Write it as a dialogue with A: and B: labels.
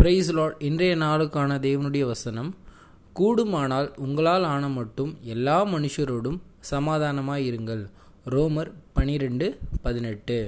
A: Price Lord இன்றைய நாளுக்கான தேவனுடைய வசனம் கூடுமானால் உங்களால் ஆன மட்டும் எல்லா மனுஷரோடும் சமாதானமாக இருங்கள் ரோமர் பனிரெண்டு பதினெட்டு.